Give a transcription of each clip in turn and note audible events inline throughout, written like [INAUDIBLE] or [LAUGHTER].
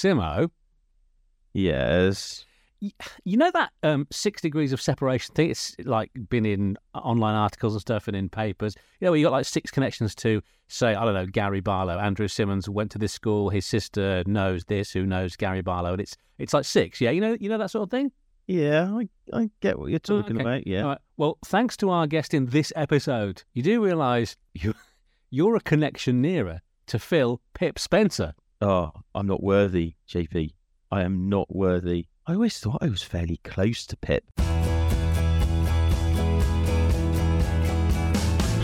Simmo, Yes. you know that um, six degrees of separation thing? It's like been in online articles and stuff and in papers. You know, where you got like six connections to, say, I don't know, Gary Barlow. Andrew Simmons went to this school. His sister knows this, who knows Gary Barlow, and it's it's like six. Yeah, you know, you know that sort of thing. Yeah, I, I get what you're talking okay. about. Yeah. All right. Well, thanks to our guest in this episode, you do realise you [LAUGHS] you're a connection nearer to Phil Pip Spencer. Oh, I'm not worthy, JP. I am not worthy. I always thought I was fairly close to Pip.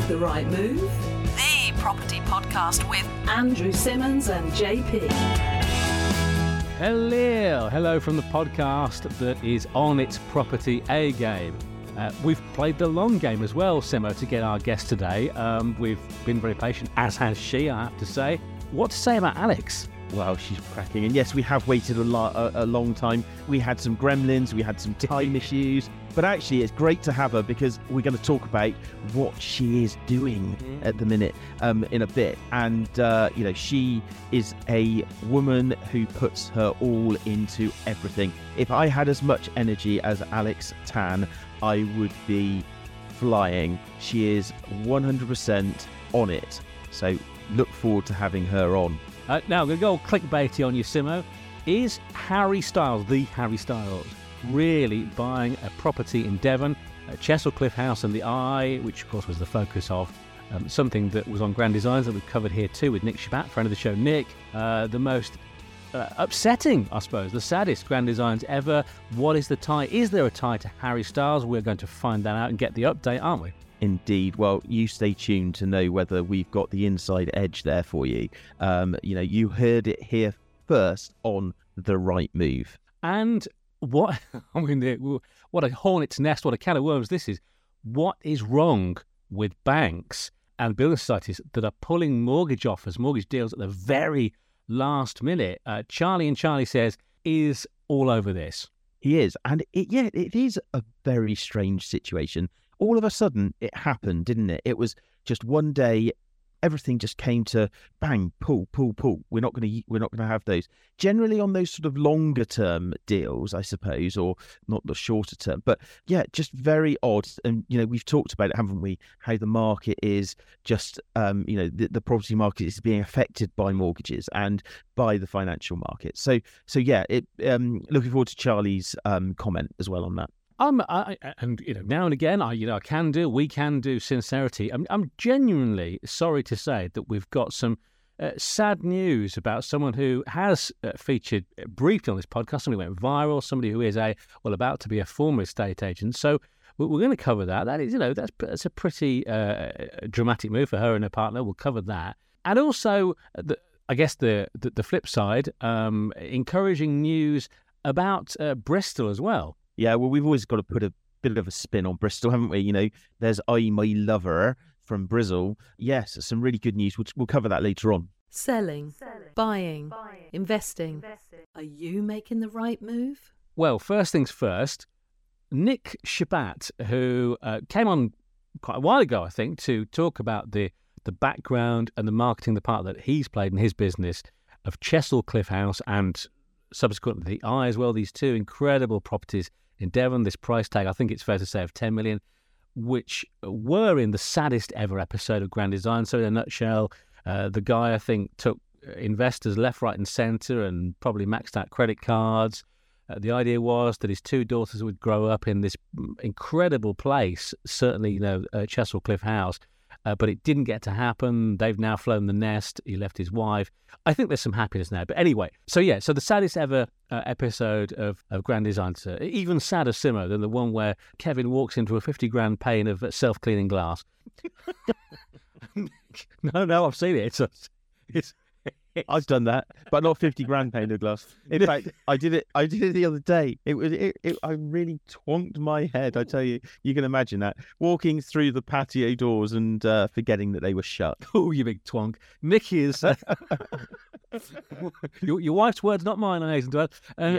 The Right Move, The property podcast with Andrew Simmons and JP. Hello, hello from the podcast that is on its property A game. Uh, we've played the long game as well, Simmo, to get our guest today. Um, we've been very patient, as has she, I have to say. What to say about Alex? Wow, she's cracking. And yes, we have waited a, lo- a, a long time. We had some gremlins, we had some time [LAUGHS] issues. But actually, it's great to have her because we're going to talk about what she is doing at the minute um, in a bit. And, uh, you know, she is a woman who puts her all into everything. If I had as much energy as Alex Tan, I would be flying. She is 100% on it. So look forward to having her on. Uh, now, I'm going to go clickbaity on you, Simmo. Is Harry Styles, the Harry Styles, really buying a property in Devon, at Chesil Cliff House and the Eye, which of course was the focus of um, something that was on Grand Designs that we've covered here too with Nic Chbat, friend of the show, Nick. Uh, the most uh, upsetting, I suppose, the saddest Grand Designs ever. What is the tie? Is there a tie to Harry Styles? We're going to find that out and get the update, aren't we? Indeed. Well, you stay tuned to know whether we've got the inside edge there for you. Um, you know, you heard it here first on the right move. And what [LAUGHS] I mean, what a hornet's nest, what a can of worms this is. What is wrong with banks and building societies that are pulling mortgage offers, mortgage deals at the very last minute? Uh, Charlie and Charlie says is all over this. He is, and it, yeah, it is a very strange situation. All of a sudden, it happened, didn't it? It was just one day, everything just came to bang, pull, pull, pull. We're not going to, we're not going to have those. Generally, on those sort of longer term deals, I suppose, or not the shorter term. But yeah, just very odd. And you know, we've talked about it, haven't we? How the market is just, um, you know, the, the property market is being affected by mortgages and by the financial market. So, so yeah, it. Um, looking forward to Charlie's um, comment as well on that. Um, I, and you know, now and again, I you know, I can do, we can do sincerity. I'm, I'm genuinely sorry to say that we've got some uh, sad news about someone who has uh, featured briefly on this podcast. Somebody went viral. Somebody who is a well about to be a former estate agent. So we're, going to cover that. That is, you know, that's that's a pretty uh, dramatic move for her and her partner. We'll cover that, and also uh, the, I guess the, the the flip side, um, encouraging news about uh, Bristol as well. Yeah, well, we've always got to put a bit of a spin on Bristol, haven't we? You know, there's I My Lover from Brizzle. Yes, some really good news. We'll, we'll cover that later on. Selling, buying, investing. Are you making the right move? Well, first things first, Nic Chbat, who uh, came on quite a while ago, I think, to talk about the the background and the marketing, the part that he's played in his business of Chesil Cliff House and subsequently the Eye as well. These two incredible properties in Devon. This price tag, I think it's fair to say, of ten million, which were in the saddest ever episode of Grand Design. So, in a nutshell, uh, the guy I think took investors left, right, and centre, and probably maxed out credit cards. Uh, the idea was that his two daughters would grow up in this mm, incredible place, certainly, you know, uh, Chesil Cliff House. Uh, but it didn't get to happen. They've now flown the nest. He left his wife. I think there's some happiness now. But anyway, so yeah, so the saddest ever uh, episode of, of Grand Design, uh, even sadder Simmo than the one where Kevin walks into a 50 grand pane of self cleaning glass. [LAUGHS] no, no, I've seen it. It's, it's, I've done that, but not fifty grand pane of glass. In fact, I did it. I did it the other day. It was. It, it, I really twonked my head. I tell you, you can imagine that walking through the patio doors and uh, forgetting that they were shut. [LAUGHS] Oh, you big twonk. Nicky is. Uh, [LAUGHS] your, your wife's words, not mine, I hasten to add. Uh,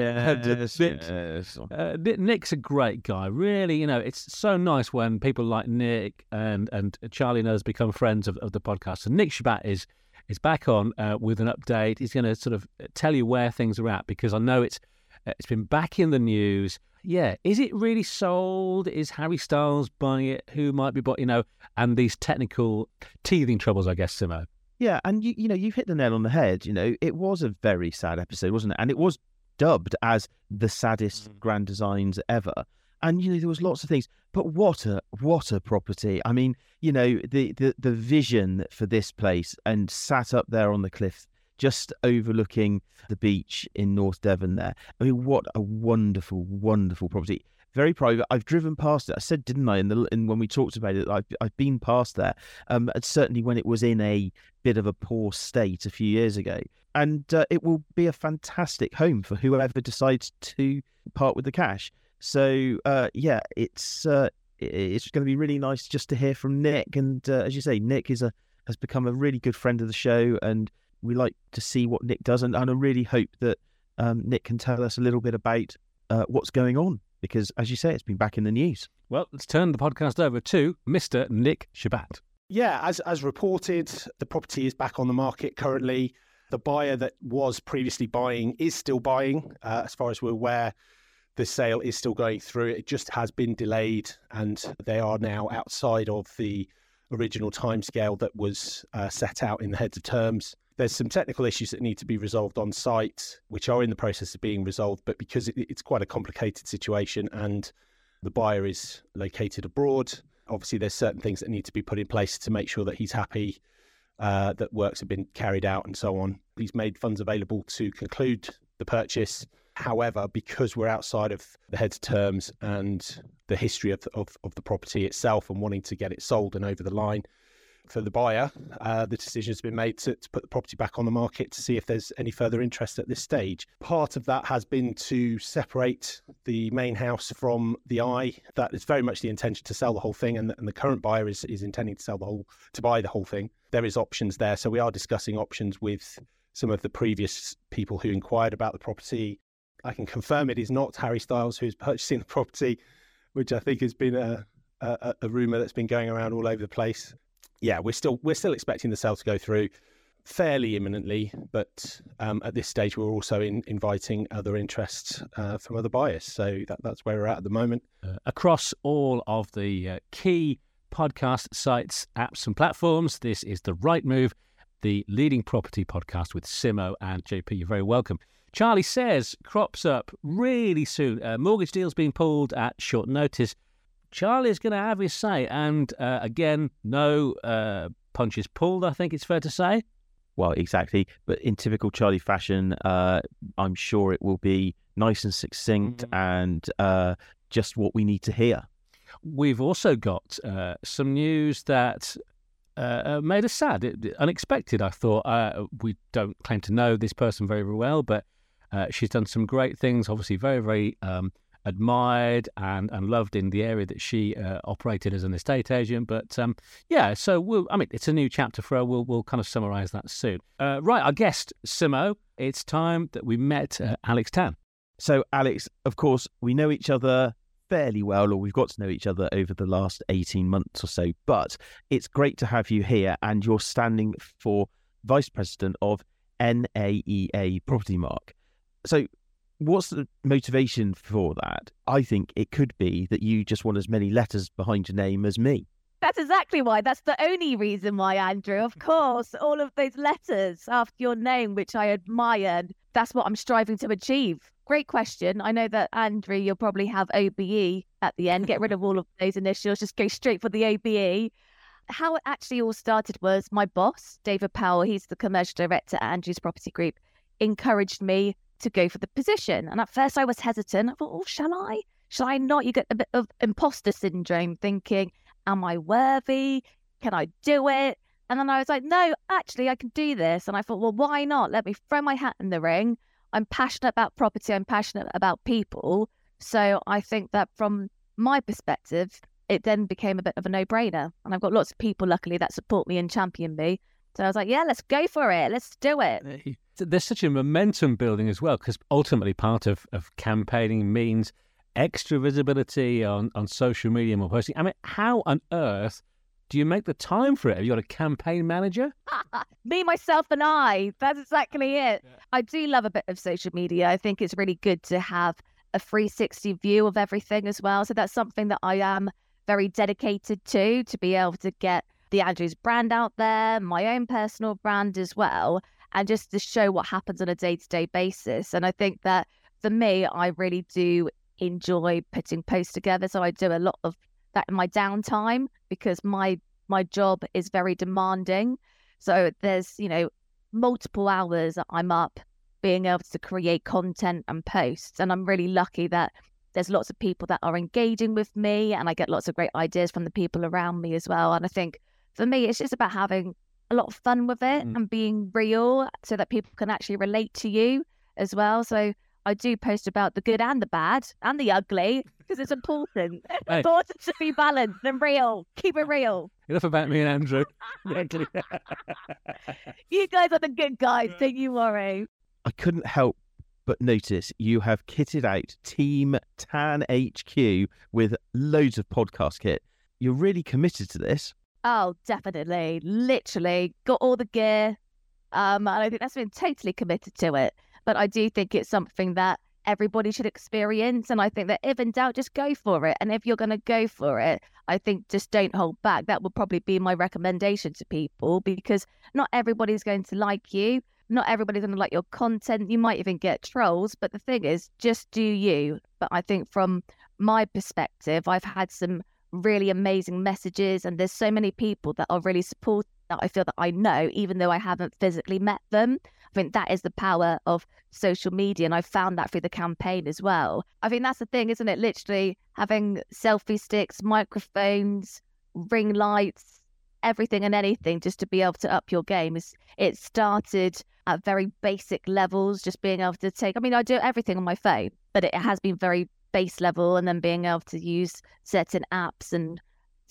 Nick, yes. uh, Nick's a great guy. Really, you know, it's so nice when people like Nick and, and Charlie and us become friends of, of the podcast. And Nic Chbat is is back on uh, with an update. He's going to sort of tell you where things are at because I know it's uh, it's been back in the news. Yeah, is it really sold? Is Harry Styles buying it? Who might be buying? You know, and these technical teething troubles, I guess, Simmo. Yeah, and you you know you've hit the nail on the head. You know, it was a very sad episode, wasn't it? And it was dubbed as the saddest Mm. Grand Designs ever. And you know there was lots of things, but what a what a property! I mean, you know the the the vision for this place and sat up there on the cliff, just overlooking the beach in North Devon. There, I mean, what a wonderful, wonderful property. Very private. I've driven past it. I said, didn't I? In the in when we talked about it, I've I've been past there. Um, and certainly when it was in a bit of a poor state a few years ago. And uh, it will be a fantastic home for whoever decides to part with the cash. So uh, yeah, it's uh, it's going to be really nice just to hear from Nick. And uh, as you say, Nick is a has become a really good friend of the show, and we like to see what Nick does. And, and I really hope that um, Nick can tell us a little bit about uh, what's going on because, as you say, it's been back in the news. Well, let's turn the podcast over to Mr. Nic Chbat. Yeah, as as reported, the property is back on the market currently. The buyer that was previously buying is still buying. Uh, as far as we're aware, the sale is still going through. It just has been delayed, and they are now outside of the original timescale that was uh, set out in the heads of terms. There's some technical issues that need to be resolved on site, which are in the process of being resolved. But because it, it's quite a complicated situation and the buyer is located abroad, obviously there's certain things that need to be put in place to make sure that he's happy uh, that works have been carried out and so on. He's made funds available to conclude the purchase. However, because we're outside of the head's terms and the history of, of, of the property itself and wanting to get it sold and over the line for the buyer, uh, the decision has been made to, to put the property back on the market to see if there's any further interest at this stage. Part of that has been to separate the main house from the eye. That is very much the intention to sell the whole thing, and the, and the current buyer is, is intending to sell the whole, to buy the whole thing. There is options there, so we are discussing options with some of the previous people who inquired about the property. I can confirm it is not Harry Styles who's [LAUGHS] purchasing the property, which I think has been a, a, a rumor that's been going around all over the place. Yeah, we're still we're still expecting the sale to go through fairly imminently, but um, at this stage we're also in, inviting other interests uh, from other buyers. So that, that's where we're at at the moment. Uh, across all of the uh, key podcast sites, apps, and platforms, this is The Right Move, the leading property podcast with Simmo and JP. You're very welcome. Charlie says crops up really soon. Uh, mortgage deals being pulled at short notice. Charlie's going to have his say. And uh, again, no uh, punches pulled, I think it's fair to say. Well, exactly. But in typical Charlie fashion, uh, I'm sure it will be nice and succinct Mhm. and uh, just what we need to hear. We've also got uh, some news that uh, made us sad, it, it- unexpected. I thought uh, we don't claim to know this person very, very well, but uh, she's done some great things. Obviously, very, very um, admired and, and loved in the area that she uh, operated as an estate agent. But um, yeah, so we'll, I mean, it's a new chapter for her. We'll we'll kind of summarise that soon. Uh, right, our guest Simmo. It's time that we met uh, Alex Tan. So, Alex, of course, we know each other fairly well, or we've got to know each other over the last 18 months or so. But it's great to have you here, and you're standing for Vice President of NAEA Propertymark. So, what's the motivation for that? I think it could be that you just want as many letters behind your name as me. That's exactly why. That's the only reason why, Andrew. Of course, all of those letters after your name, which I admire, that's what I'm striving to achieve. Great question. I know that, Andrew, you'll probably have OBE at the end. Get rid of all of those initials, just go straight for the OBE. How it actually all started was my boss, David Powell, he's the commercial director at Andrews Property Group, encouraged me to go for the position. And at first I was hesitant. I thought, oh, shall I? Shall I not? You get a bit of imposter syndrome thinking, am I worthy? Can I do it? And then I was like, no, actually, I can do this. And I thought, well, why not? Let me throw my hat in the ring. I'm passionate about property, I'm passionate about people. So I think that from my perspective, it then became a bit of a no brainer. And I've got lots of people, luckily, that support me and champion me. So I was like, yeah, let's go for it. Let's do it. There's such a momentum building as well, because ultimately part of, of campaigning means extra visibility on, on social media, more posting. I mean, how on earth do you make the time for it? Have you got a campaign manager? [LAUGHS] Me, myself, and I. That's exactly it. I do love a bit of social media. I think it's really good to have a 360 view of everything as well. So that's something that I am very dedicated to, to be able to get the Andrews brand out there, my own personal brand as well, and just to show what happens on a day to day basis. And I think that for me, I really do enjoy putting posts together. So I do a lot of that in my downtime because my my job is very demanding. So there's, you know, multiple hours that I'm up being able to create content and posts. And I'm really lucky that there's lots of people that are engaging with me and I get lots of great ideas from the people around me as well. And I think for me, it's just about having a lot of fun with it Mm. and being real so that people can actually relate to you as well. So I do post about the good and the bad and the ugly because it's important. [LAUGHS] Hey. important to be balanced and real. Keep it real. Enough about me and Andrew. [LAUGHS] You guys are the good guys. [LAUGHS] Don't you worry. I couldn't help but notice you have kitted out Team Tan HQ with loads of podcast kit. You're really committed to this. Oh, definitely. Literally got all the gear. Um, and I think that's been totally committed to it. But I do think it's something that everybody should experience. And I think that if in doubt, just go for it. And if you're going to go for it, I think just don't hold back. That would probably be my recommendation to people because not everybody's going to like you. Not everybody's going to like your content. You might even get trolls. But the thing is, just do you. But I think from my perspective, I've had some really amazing messages and there's so many people that are really supportive that I feel that I know even though I haven't physically met them. I think that is the power of social media and I found that through the campaign as well. I think that's the thing, isn't it? Literally having selfie sticks, microphones, ring lights, everything and anything just to be able to up your game is it started at very basic levels, just being able to take I mean, I do everything on my phone, but it has been very base level and then being able to use certain apps and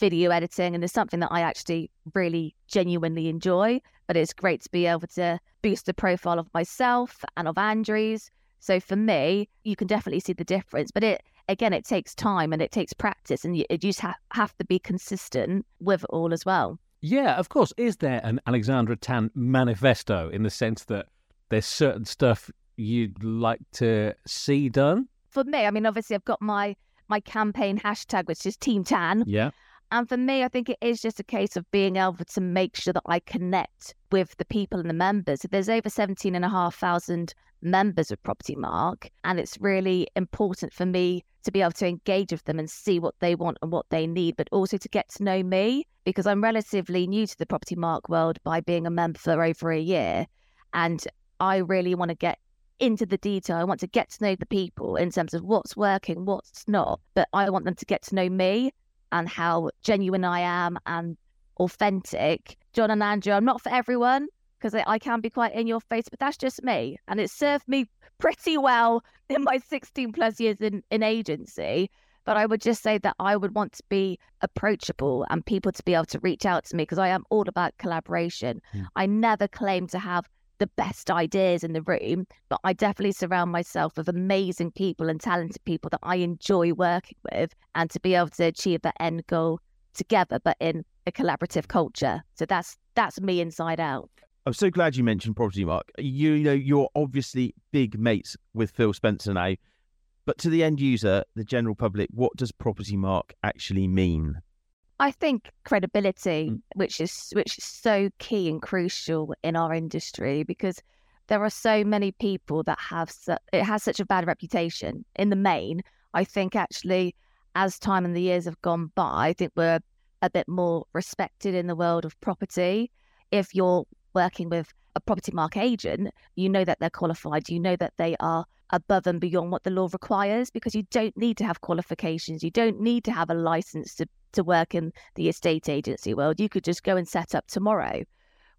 video editing and it's something that I actually really genuinely enjoy but it's great to be able to boost the profile of myself and of Andrews so for me you can definitely see the difference but it again it takes time and it takes practice and you, you just ha- have to be consistent with it all as well Yeah, of course. Is there an Alexandra Tan manifesto in the sense that there's certain stuff you'd like to see done? For me I mean obviously I've got my my campaign hashtag which is team tan Yeah. And for me, I think it is just a case of being able to make sure that I connect with the people and the members. There's over 17,500 members of Propertymark, and it's really important for me to be able to engage with them and see what they want and what they need, but also to get to know me because I'm relatively new to the Propertymark world by being a member for over a year. And I really want to get into the detail. I want to get to know the people in terms of what's working, what's not, but I want them to get to know me and how genuine I am and authentic. John and Andrew, I'm not for everyone because I, I can be quite in your face, but that's just me. And it served me [LAUGHS] pretty well in my 16 plus years in, in agency. But I would just say that I would want to be approachable and people to be able to reach out to me because I am all about collaboration. Mm. I never claim to have the best ideas in the room, but I definitely surround myself with amazing people and talented people that I enjoy working with and to be able to achieve that end goal together, but in a collaborative culture. So that's that's me inside out. I'm so glad you mentioned Propertymark. You, you know, you're obviously big mates with Phil Spencer now, but to the end user, the general public, what does Propertymark actually mean? I think credibility, mm. which is which is so key and crucial in our industry because there are so many people that have su- it has such a bad reputation in the main. I think actually as time and the years have gone by, I think we're a bit more respected in the world of property. If you're working with a Propertymark agent, you know that they're qualified, you know that they are above and beyond what the law requires because you don't need to have qualifications. You don't need to have a license to, to work in the estate agency world. You could just go and set up tomorrow.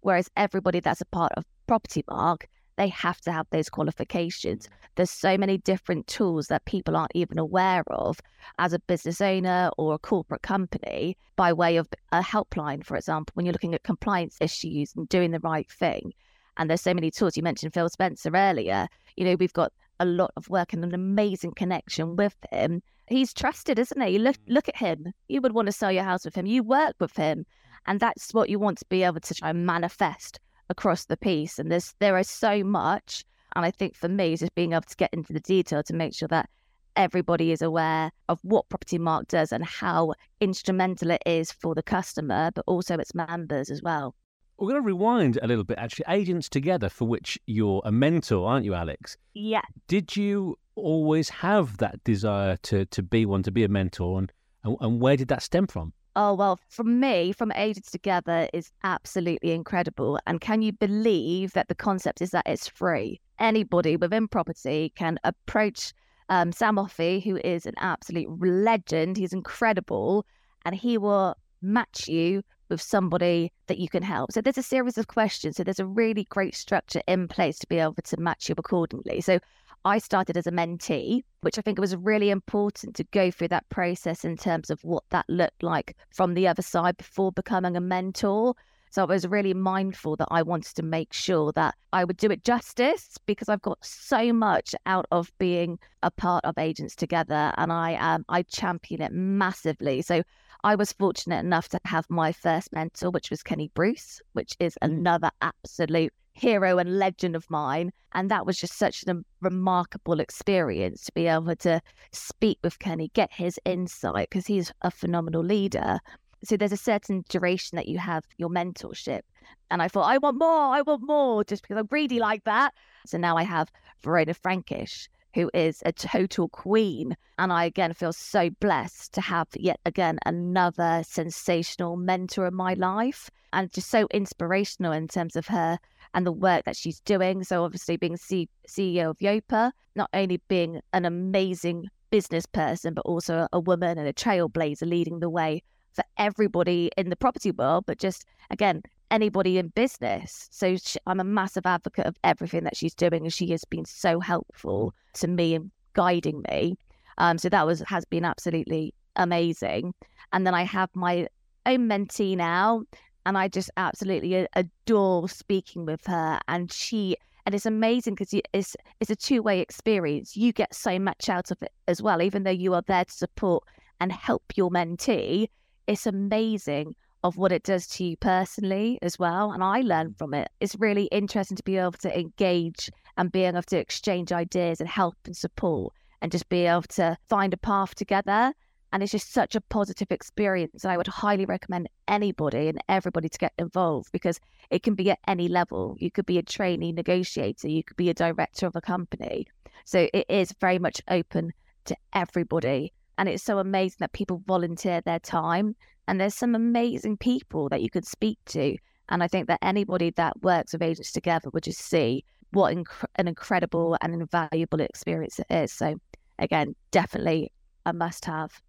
Whereas everybody that's a part of Propertymark, they have to have those qualifications. Mm. There's so many different tools that people aren't even aware of as a business owner or a corporate company by way of a helpline, for example, when you're looking at compliance issues and doing the right thing. And there's so many tools. You mentioned Phil Spencer earlier. You know, we've got a lot of work and an amazing connection with him. He's trusted, isn't he? Look, mm. look at him. You would want to sell your house with him. You work with him. And that's what you want to be able to try and manifest across the piece. And there's there is so much. And I think for me, just being able to get into the detail to make sure that everybody is aware of what Propertymark does and how instrumental it is for the customer, but also its members as well. We're going to rewind a little bit, actually. Agents Together, for which you're a mentor, aren't you, Alex? Yeah. Did you always have that desire to, to be one, to be a mentor? And, and, and where did that stem from? Oh, well, from me, from Agents Together is absolutely incredible. And can you believe that the concept is that it's free? Anybody within property can approach um, Sam Offey, who is an absolute legend. He's incredible. And he will match you with somebody that you can help. So there's a series of questions. So there's a really great structure in place to be able to match you accordingly. So I started as a mentee, which I think was really important to go through that process in terms of what that looked like from the other side before becoming a mentor. So I was really mindful that I wanted to make sure that I would do it justice because I've got so much out of being a part of Agents Together and I um I champion it massively. So I was fortunate enough to have my first mentor, which was Kenny Bruce, which is mm. another absolute hero and legend of mine. And that was just such a remarkable experience to be able to speak with Kenny, get his insight, because he's a phenomenal leader. So there's a certain duration that you have your mentorship. And I thought, I want more, I want more, just because I'm greedy like that. So now I have Verona Frankish, who is a total queen. And I again feel so blessed to have yet again another sensational mentor in my life and just so inspirational in terms of her and the work that she's doing. So, obviously, being C- CEO of Yopa, not only being an amazing business person, but also a woman and a trailblazer leading the way for everybody in the property world, but just again, anybody in business. So she, I'm a massive advocate of everything that she's doing, and she has been so helpful to me and guiding me. Um, so that was has been absolutely amazing. And then I have my own mentee now, and I just absolutely adore speaking with her. And she and it's amazing because it's it's a two way experience. You get so much out of it as well, even though you are there to support and help your mentee. It's amazing of what it does to you personally as well. And I learn from it. It's really interesting to be able to engage and be able to exchange ideas and help and support and just be able to find a path together. And it's just such a positive experience. And I would highly recommend anybody and everybody to get involved because it can be at any level. You could be a trainee negotiator, you could be a director of a company. So it is very much open to everybody. And it's so amazing that people volunteer their time. And there's some amazing people that you could speak to. And I think that anybody that works with agents together would just see what inc- an incredible and invaluable experience it is. So, again, definitely a must have.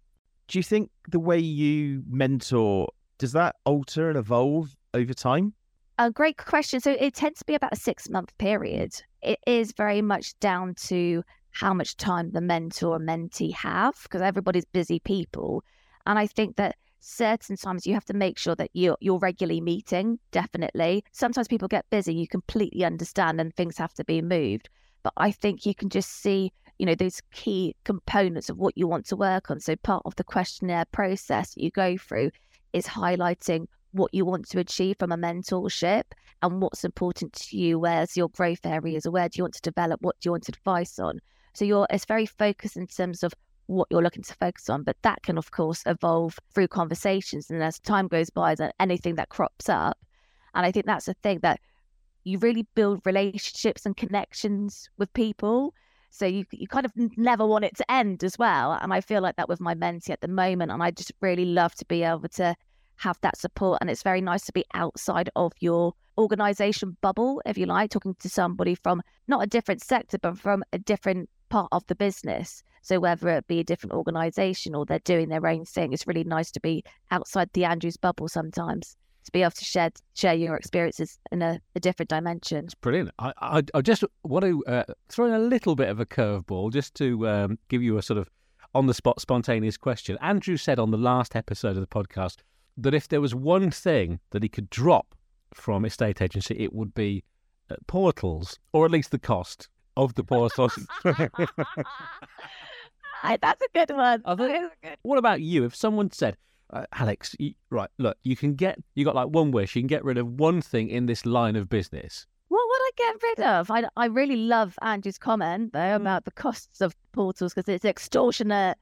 Do you think the way you mentor does that alter and evolve over time? A great question. So it tends to be about a six month period. It is very much down to how much time the mentor and mentee have because everybody's busy people. And I think that certain times you have to make sure that you're you're regularly meeting, definitely. Sometimes people get busy, you completely understand and things have to be moved. But I think you can just see you know those key components of what you want to work on so part of the questionnaire process you go through is highlighting what you want to achieve from a mentorship and what's important to you where's your growth areas or where do you want to develop what do you want advice on so you're it's very focused in terms of what you're looking to focus on but that can of course evolve through conversations and as time goes by that anything that crops up and i think that's the thing that you really build relationships and connections with people so you you kind of never want it to end as well. And I feel like that with my mentee at the moment. And I just really love to be able to have that support. And it's very nice to be outside of your organization bubble, if you like, talking to somebody from not a different sector, but from a different part of the business. So whether it be a different organization or they're doing their own thing, it's really nice to be outside the Andrews bubble sometimes to be able to share share your experiences in a, a different dimension. It's brilliant. I, I, I just want to uh, throw in a little bit of a curveball just to um, give you a sort of on the spot spontaneous question. Andrew said on the last episode of the podcast that if there was one thing that he could drop from estate agency, it would be uh, portals, or at least the cost of the portals. [LAUGHS] That's a good one. What about you? If someone said, uh, Alex, you, right? Look, you can get you got like one wish. You can get rid of one thing in this line of business. What would I get rid of? I, I really love Andrew's comment though about the costs of portals because it's extortionate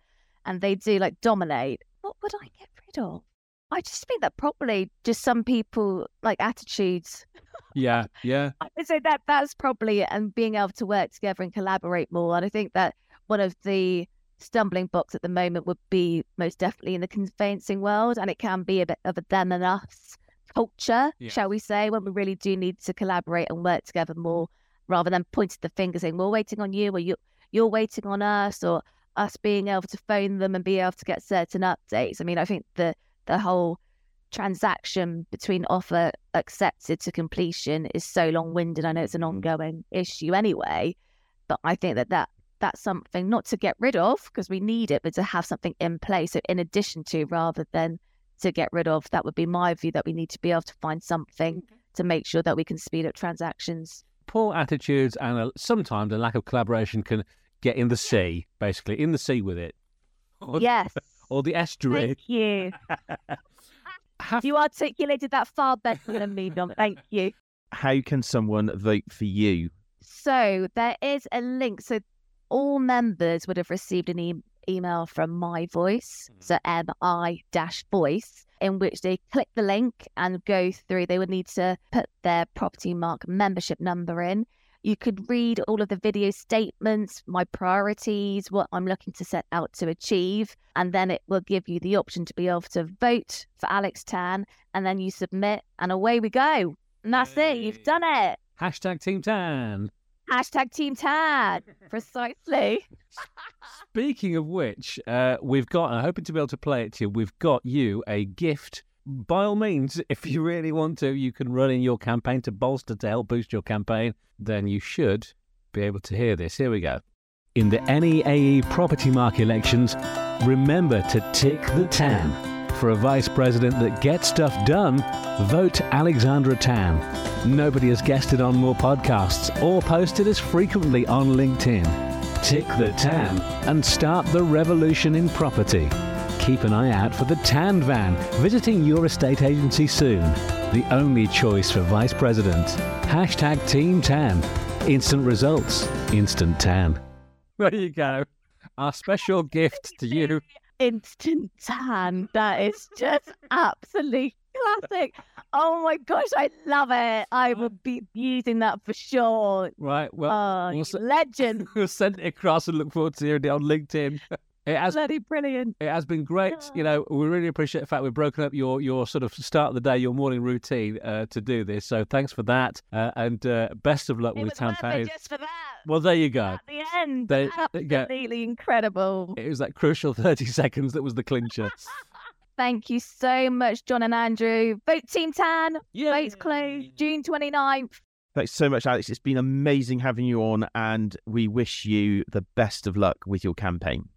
and they do like dominate. What would I get rid of? I just think that probably just some people like attitudes. Yeah, yeah. I would say that that's probably and being able to work together and collaborate more. And I think that one of the stumbling blocks at the moment would be most definitely in the conveyancing world, and it can be a bit of a them and us culture, Yeah. shall we say, when we really do need to collaborate and work together more, rather than pointing the finger saying we're waiting on you or you you're waiting on us or us being able to phone them and be able to get certain updates. I mean, I think the the whole transaction between offer accepted to completion is so long winded. I know it's an ongoing issue anyway, but I think that, that that's something not to get rid of because we need it, but to have something in place. So, in addition to, rather than to get rid of, that would be my view that we need to be able to find something mm-hmm. to make sure that we can speed up transactions. Poor attitudes and a, sometimes a lack of collaboration can get in the sea, basically in the sea with it, Yes. Or the estuary. Thank you. [LAUGHS] Have You articulated that far better than me, Dom. Thank you. How can someone vote for you? So there is a link. So all members would have received an e- email from Mi-Voice, hmm. so M I dash voice, in which they click the link and go through. They would need to put their Propertymark membership number in. You could read all of the video statements, my priorities, what I'm looking to set out to achieve, and then it will give you the option to be able to vote for Alex Tan, and then you submit, and away we go. And that's it. You've done it. hashtag Team Tan. Hashtag Team Tad. [LAUGHS] Precisely. Speaking of which, uh, we've got, I'm hoping to be able to play it to you. We've got you a gift. By all means, [LAUGHS] if you really want to, you can run in your campaign to bolster to help boost your campaign. Then you should be able to hear this. Here we go. In the NAEA Propertymark elections, remember to tick the tan. For a vice president that gets stuff done, vote Alexandra Tan. Nobody has guested on more podcasts or posted as frequently on LinkedIn. Tick the tan and start the revolution in property. Keep an eye out for the Tan Van visiting your estate agency soon. The only choice for vice president. Hashtag Team Tan. Instant results, instant tan. There you go. Our special gift to you. Instant tan. That is just absolutely classic. Oh my gosh, I love it. I would be using that for sure. Right. Well, Oh, we'll, s- legend. [LAUGHS] we'll send it across and look forward to hearing it on LinkedIn. [LAUGHS] It has Bloody brilliant. It has been great. You know, we really appreciate the fact we've broken up your your sort of start of the day, your morning routine uh, to do this. So thanks for that, uh, and uh, best of luck It with was worth campaign. just for that. Well, there you go. At the end. There- yeah. Absolutely incredible. It was that crucial thirty [LAUGHS] seconds that was the clincher. [LAUGHS] Thank you so much, John and Andrew. Vote Team Tan. Yeah. Votes closed June 29th. Thanks so much, Alex. It's been amazing having you on, and we wish you the best of luck with your campaign.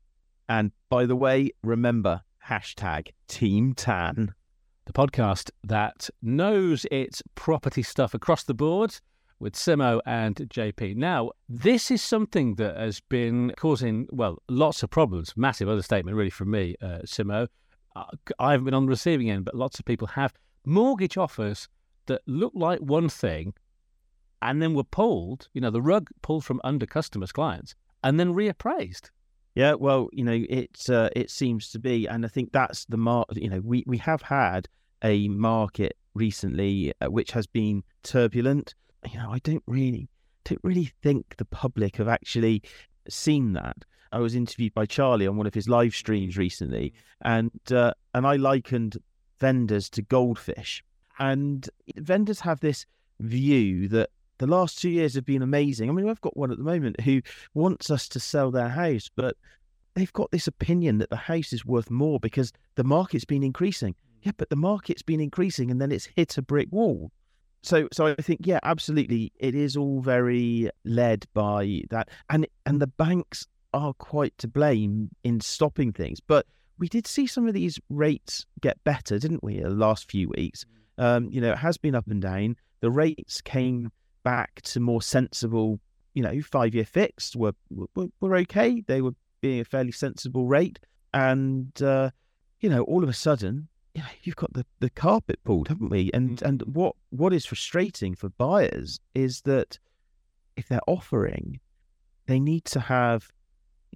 And by the way, remember hashtag Team Tan. the podcast that knows its property stuff across the board with Simmo and JP. Now, this is something that has been causing, well, lots of problems. Massive understatement, really, from me, uh, Simmo. I haven't been on the receiving end, but lots of people have mortgage offers that look like one thing and then were pulled, you know, the rug pulled from under customers' clients and then reappraised. Yeah, well, you know, it's uh, it seems to be, and I think that's the mark. You know, we we have had a market recently uh, which has been turbulent. You know, I don't really don't really think the public have actually seen that. I was interviewed by Charlie on one of his live streams recently, and uh, and I likened vendors to goldfish, and vendors have this view that the last two years have been amazing. I mean, I've got one at the moment who wants us to sell their house, but they've got this opinion that the house is worth more because the market's been increasing. Yeah, but the market's been increasing and then it's hit a brick wall. So so I think yeah, absolutely it is all very led by that and and the banks are quite to blame in stopping things. But we did see some of these rates get better, didn't we, the last few weeks? Um, you know, it has been up and down. The rates came back to more sensible, you know, five year fixed were, were were okay. They were being a fairly sensible rate, and uh, you know, all of a sudden, you know, you've got the, the carpet pulled, haven't we? And and what what is frustrating for buyers is that if they're offering, they need to have,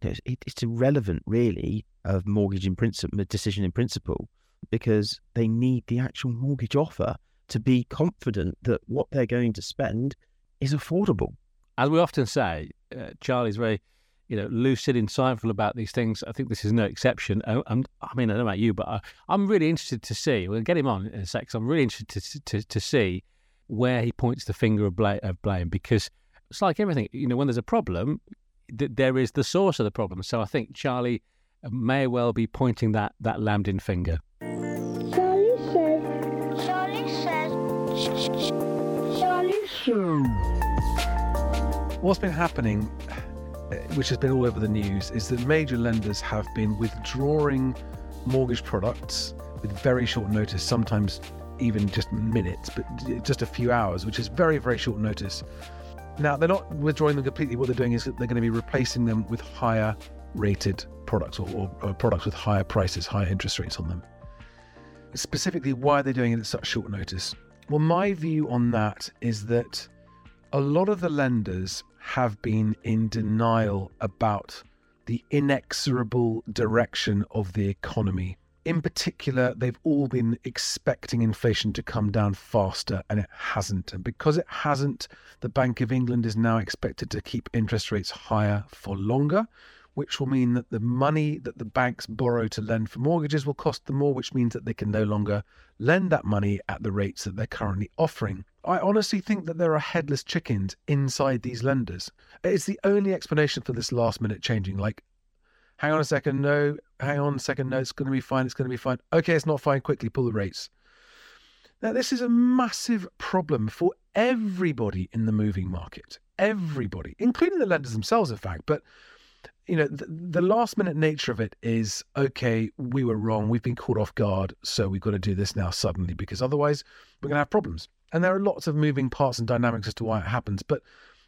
you know, it, it's irrelevant really of mortgage in principle, decision in principle, because they need the actual mortgage offer to be confident that what they're going to spend is affordable. As we often say, uh, Charlie's very, you know, lucid, insightful about these things. I think this is no exception. I, I'm, I mean, I don't know about you, but I, I'm really interested to see. We'll get him on in a sec. I'm really interested to, to, to see where he points the finger of blame, of blame because it's like everything. You know, when there's a problem, th- there is the source of the problem. So I think Charlie may well be pointing that that Lamdin finger. What's been happening, uh, which has been all over the news, is that major lenders have been withdrawing mortgage products with very short notice, sometimes even just minutes, but just a few hours, which is very, very short notice. Now, they're not withdrawing them completely. What they're doing is they're going to be replacing them with higher rated products or, or, or products with higher prices, higher interest rates on them. Specifically, why are they doing it at such short notice? Well, my view on that is that a lot of the lenders have been in denial about the inexorable direction of the economy. In particular, they've all been expecting inflation to come down faster, and it hasn't. And because it hasn't, the Bank of England is now expected to keep interest rates higher for longer, which will mean that the money that the banks borrow to lend for mortgages will cost them more, which means that they can no longer lend that money at the rates that they're currently offering. I honestly think that there are headless chickens inside these lenders. It's the only explanation for this last minute changing. Like, hang on a second, no, hang on a second, no, it's going to be fine, it's going to be fine. Okay, it's not fine, quickly pull the rates. Now, this is a massive problem for everybody in the moving market. Everybody, including the lenders themselves, in fact. But you know, the, the last minute nature of it is okay, we were wrong, we've been caught off guard, so we've got to do this now suddenly because otherwise we're going to have problems. And there are lots of moving parts and dynamics as to why it happens. But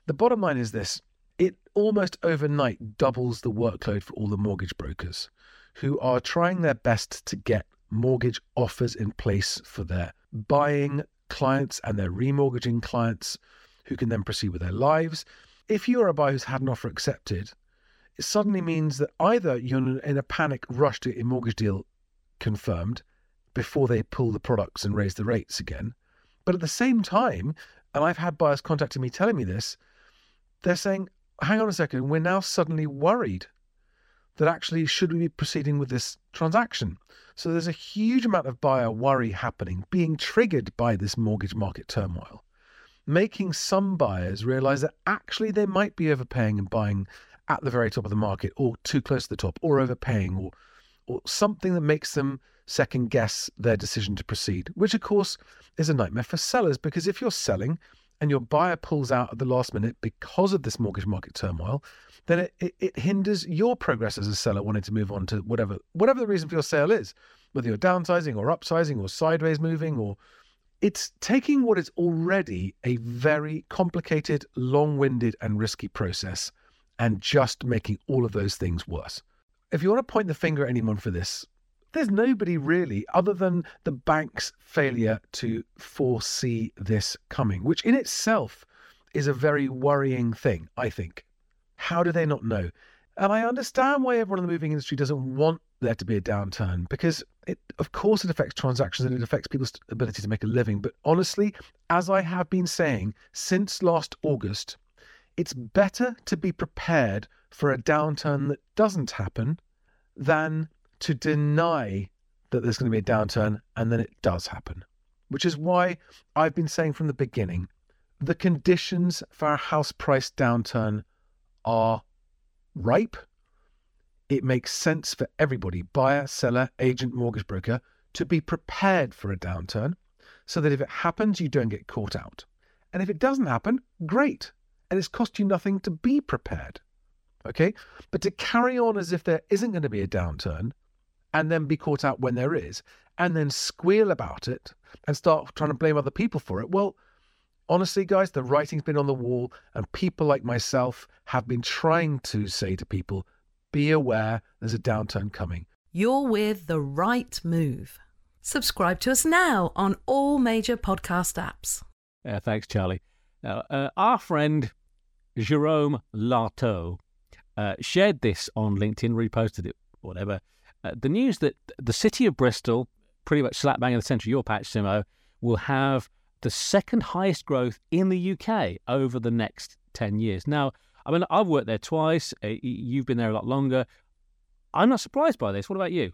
the bottom line is this it almost overnight doubles the workload for all the mortgage brokers who are trying their best to get mortgage offers in place for their buying clients and their remortgaging clients who can then proceed with their lives. If you're a buyer who's had an offer accepted, it suddenly means that either you're in a panic rush to get your mortgage deal confirmed before they pull the products and raise the rates again. But at the same time, and I've had buyers contacting me telling me this, they're saying, hang on a second, we're now suddenly worried that actually should we be proceeding with this transaction? So there's a huge amount of buyer worry happening, being triggered by this mortgage market turmoil, making some buyers realize that actually they might be overpaying and buying at the very top of the market or too close to the top or overpaying or or something that makes them second guess their decision to proceed, which of course is a nightmare for sellers because if you're selling and your buyer pulls out at the last minute because of this mortgage market turmoil, then it, it, it hinders your progress as a seller wanting to move on to whatever whatever the reason for your sale is, whether you're downsizing or upsizing or sideways moving or it's taking what is already a very complicated, long-winded and risky process and just making all of those things worse. If you want to point the finger at anyone for this, there's nobody really other than the bank's failure to foresee this coming, which in itself is a very worrying thing, I think. How do they not know? And I understand why everyone in the moving industry doesn't want there to be a downturn because it of course it affects transactions and it affects people's ability to make a living. But honestly, as I have been saying since last August, it's better to be prepared for a downturn mm-hmm. that doesn't happen than to deny that there's going to be a downturn and then it does happen. Which is why I've been saying from the beginning the conditions for a house price downturn are ripe. It makes sense for everybody buyer, seller, agent, mortgage broker to be prepared for a downturn so that if it happens, you don't get caught out. And if it doesn't happen, great and it's cost you nothing to be prepared. Okay? But to carry on as if there isn't going to be a downturn and then be caught out when there is, and then squeal about it and start trying to blame other people for it, well, honestly, guys, the writing's been on the wall, and people like myself have been trying to say to people, be aware there's a downturn coming. you're with the right move. Subscribe to us now on all major podcast apps. Yeah, thanks, Charlie. Now, uh, our friend Jerome Larteau uh, shared this on LinkedIn, reposted it, whatever. Uh, the news that the city of Bristol, pretty much slap bang in the centre of your patch, Simmo, will have the second highest growth in the UK over the next 10 years. Now, I mean, I've worked there twice. Uh, you've been there a lot longer. I'm not surprised by this. What about you?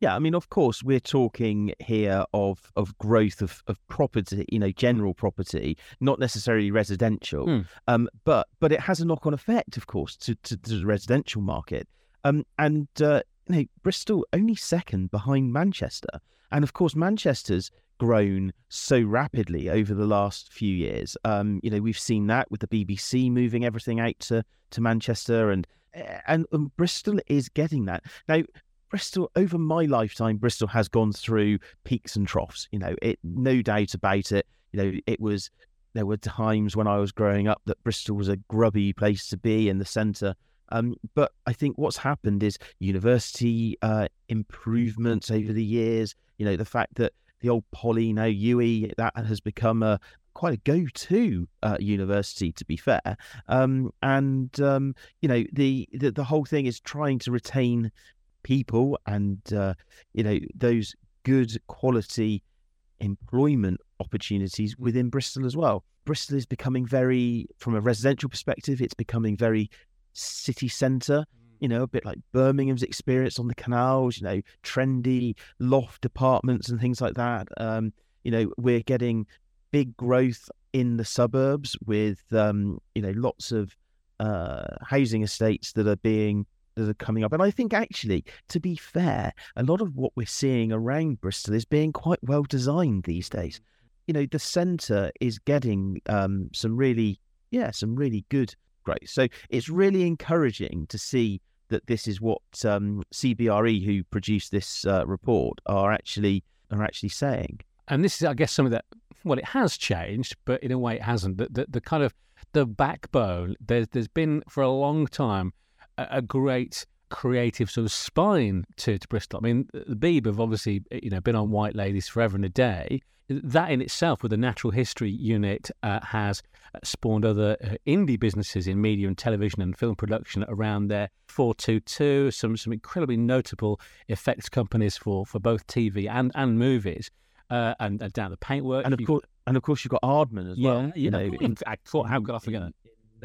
Yeah, I mean, of course, we're talking here of of growth of, of property, you know, general property, not necessarily residential, Mm. um, but but it has a knock on effect, of course, to, to, to the residential market. Um, and uh, you know, Bristol only second behind Manchester, and of course, Manchester's grown so rapidly over the last few years. Um, you know, we've seen that with the BBC moving everything out to to Manchester, and and, and Bristol is getting that now. Bristol, over my lifetime, Bristol has gone through peaks and troughs. You know, it no doubt about it. You know, it was there were times when I was growing up that Bristol was a grubby place to be in the centre. Um, but I think what's happened is university uh, improvements over the years. You know, the fact that the old Poly now UE that has become a quite a go-to uh, university, to be fair. Um, and um, you know, the, the the whole thing is trying to retain people and uh, you know those good quality employment opportunities within Bristol as well. Bristol is becoming very, from a residential perspective, it's becoming very city centre. You know, a bit like Birmingham's experience on the canals. You know, trendy loft apartments and things like that. Um, you know, we're getting big growth in the suburbs with um, you know lots of uh, housing estates that are being that are coming up. And I think actually, to be fair, a lot of what we're seeing around Bristol is being quite well designed these days. You know, the centre is getting um, some really, yeah, some really good growth. So it's really encouraging to see that this is what um, CBRE, who produced this uh, report, are actually are actually saying. And this is, I guess, something that well, it has changed, but in a way, it hasn't. The, the, the kind of the backbone. There's there's been for a long time a great creative sort of spine to, to Bristol. I mean, the Beeb have obviously you know been on White Ladies forever and a day. That in itself, with the Natural History Unit, uh, has spawned other uh, indie businesses in media and television and film production around there. 422, some some incredibly notable effects companies for, for both TV and, and movies. Uh, and, and down the paintwork. And of You've course, and of course, you've got Aardman as yeah, well. you know, in- fact, thought, how could I forget?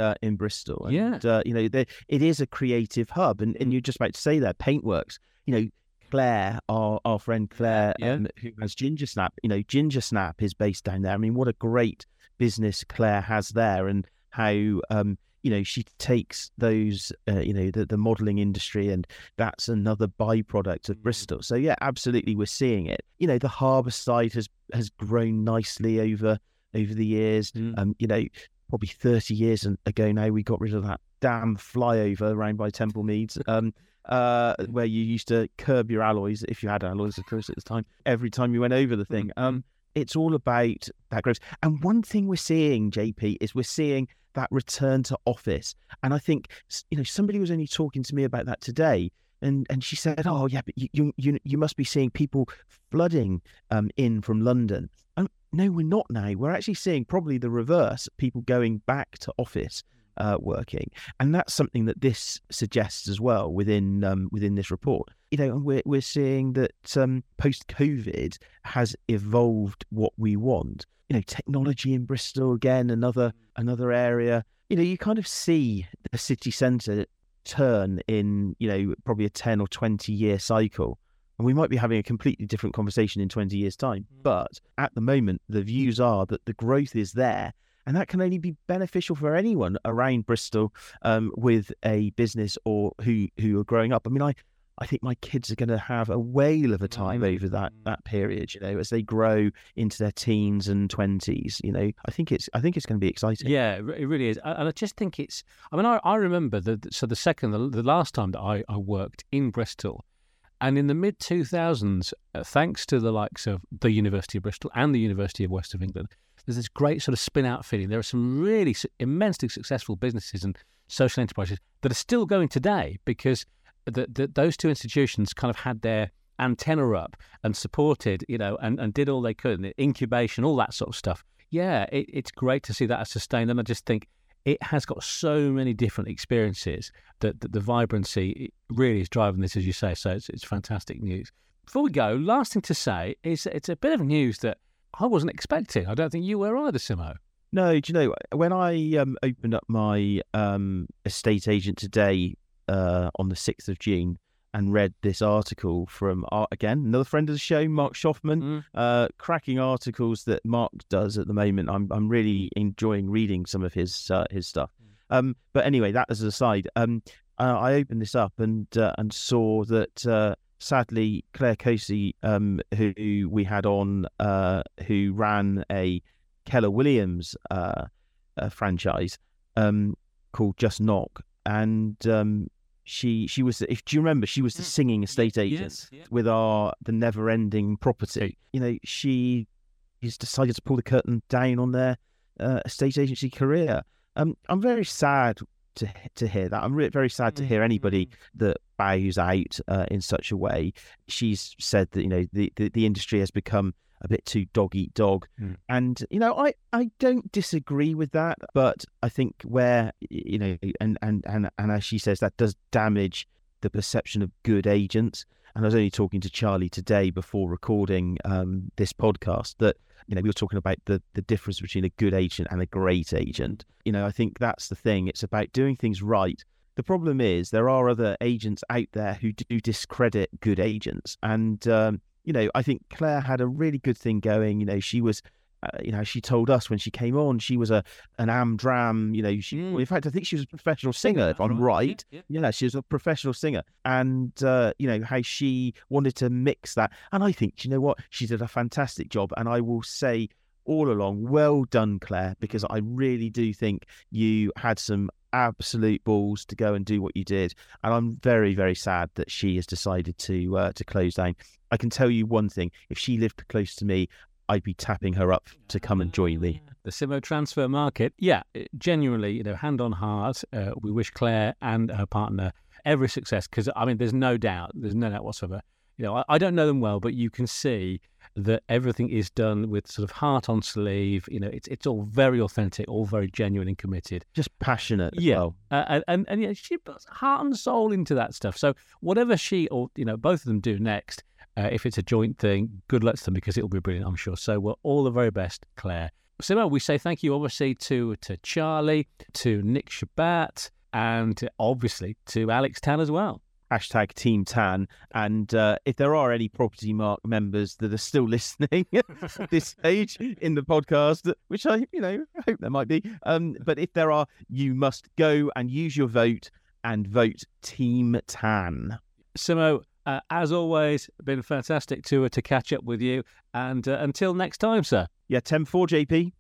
Uh, in Bristol. And, Yeah. uh, you know, there- it is a creative hub, and, and you're just about to say that Paintworks. You know, Claire, our our friend Claire, Yeah. um, who has Ginger Snap. You know, Ginger Snap is based down there. I mean, what a great business Claire has there, and how um, you know she takes those, uh, you know, the the modelling industry, and that's another byproduct of Bristol. So yeah, absolutely, we're seeing it. You know, the harbour side has has grown nicely over over the years. Mm. Um, you know, probably 30 years ago now, we got rid of that damn flyover around by Temple Meads, um, uh, where you used to curb your alloys, if you had alloys, of course, at the time, every time you went over the thing. Um, it's all about that growth. And one thing we're seeing, JP, is we're seeing that return to office. And I think, you know, somebody was only talking to me about that today. And, and she said, "Oh yeah, but you you you, you must be seeing people flooding um, in from London." And no, we're not now. We're actually seeing probably the reverse: people going back to office uh, working, and that's something that this suggests as well within um, within this report. You know, and we're we're seeing that um, post COVID has evolved what we want. You know, technology in Bristol again, another another area. You know, you kind of see the city centre turn in you know probably a ten or twenty year cycle. And we might be having a completely different conversation in 20 years' time. But at the moment, the views are that the growth is there. And that can only be beneficial for anyone around Bristol um, with a business or who, who are growing up. I mean, I, I think my kids are going to have a whale of a time over that that period. You know, as they grow into their teens and twenties. You know, I think it's I think it's going to be exciting. Yeah, it really is, and I just think it's. I mean, I, I remember the so the second, the, the last time that I, I worked in Bristol, and in the mid two thousands, uh, thanks to the likes of the University of Bristol and the University of West of England, there's this great sort of spin out feeling. There are some really immensely successful businesses and social enterprises that are still going today because that, that those two institutions kind of had their antenna up and supported, you know, and, and did all they could, and incubation, all that sort of stuff. Yeah, it, it's great to see that sustained. And I just think it has got so many different experiences that, that the vibrancy really is driving this, as you say. So it's, it's fantastic news. Before we go, last thing to say is it's a bit of news that I wasn't expecting. I don't think you were either, Simmo. No, do you know when I um, opened up my um, estate agent today uh, on the sixth of June and read this article from uh, again another friend of the show, Mark Schoffman, Mm. uh, cracking articles that Mark does at the moment. I'm I'm really enjoying reading some of his uh, his stuff. Um, but anyway, that as an aside, um, uh, I opened this up and uh, and saw that uh, sadly Claire Casey, um, who we had on, uh, who ran a Keller Williams uh, uh, franchise um, called Just Knock, and um, she she was if do you remember she was the Mm. singing estate agent Yes, yeah. with our the never ending property. You know she has decided to pull the curtain down on their uh, estate agency career. Um, I'm very sad to to hear that. I'm re- very sad to hear anybody that bows out uh, in such a way. She's said that you know the, the, the industry has become a bit too dog eat dog, Mm. and you know I, I don't disagree with that, but I think where you know and and and and as she says that does damage the perception of good agents. And I was only talking to Charlie today before recording um, this podcast that you know we were talking about the the difference between a good agent and a great agent. You know I think that's the thing. It's about doing things right. The problem is there are other agents out there who do discredit good agents, and um, you know I think Claire had a really good thing going. You know she was. Uh, you know, she told us when she came on, she was a an amdram. You know, she. Mm. well, in fact, I think she was a professional singer, if I'm right. Yeah, Yeah, she was a professional singer, and uh, you know how she wanted to mix that. And I think, you know what, she did a fantastic job. And I will say all along, well done, Claire, because I really do think you had some absolute balls to go and do what you did. And I'm very, very sad that she has decided to uh, to close down. I can tell you one thing: if she lived close to me, I'd be tapping her up to come and join me. The Simmo transfer market, yeah, genuinely, you know, hand on heart, uh, we wish Claire and her partner every success because, I mean, there's no doubt, there's no doubt whatsoever. You know, I, I don't know them well, but you can see that everything is done with sort of heart on sleeve. You know, it's it's all very authentic, all very genuine and committed. Just passionate Yeah. well. Uh, and and, yeah, she puts heart and soul into that stuff. So whatever she or you know both of them do next, uh, if it's a joint thing, good luck to them because it'll be brilliant, I'm sure. So we're all the very best, Claire. Simmo, we say thank you obviously to to Charlie, to Nic Chbat, and obviously to Alex Tan as well. Hashtag Team Tan. And uh, if there are any Propertymark members that are still [LAUGHS] listening at this stage in the podcast, which I, you know, I hope there might be, um, but if there are, you must go and use your vote and vote Team Tan. Simmo, uh, as always, been fantastic to uh, to catch up with you. And uh, until next time, sir. Yeah, 10 4 JP.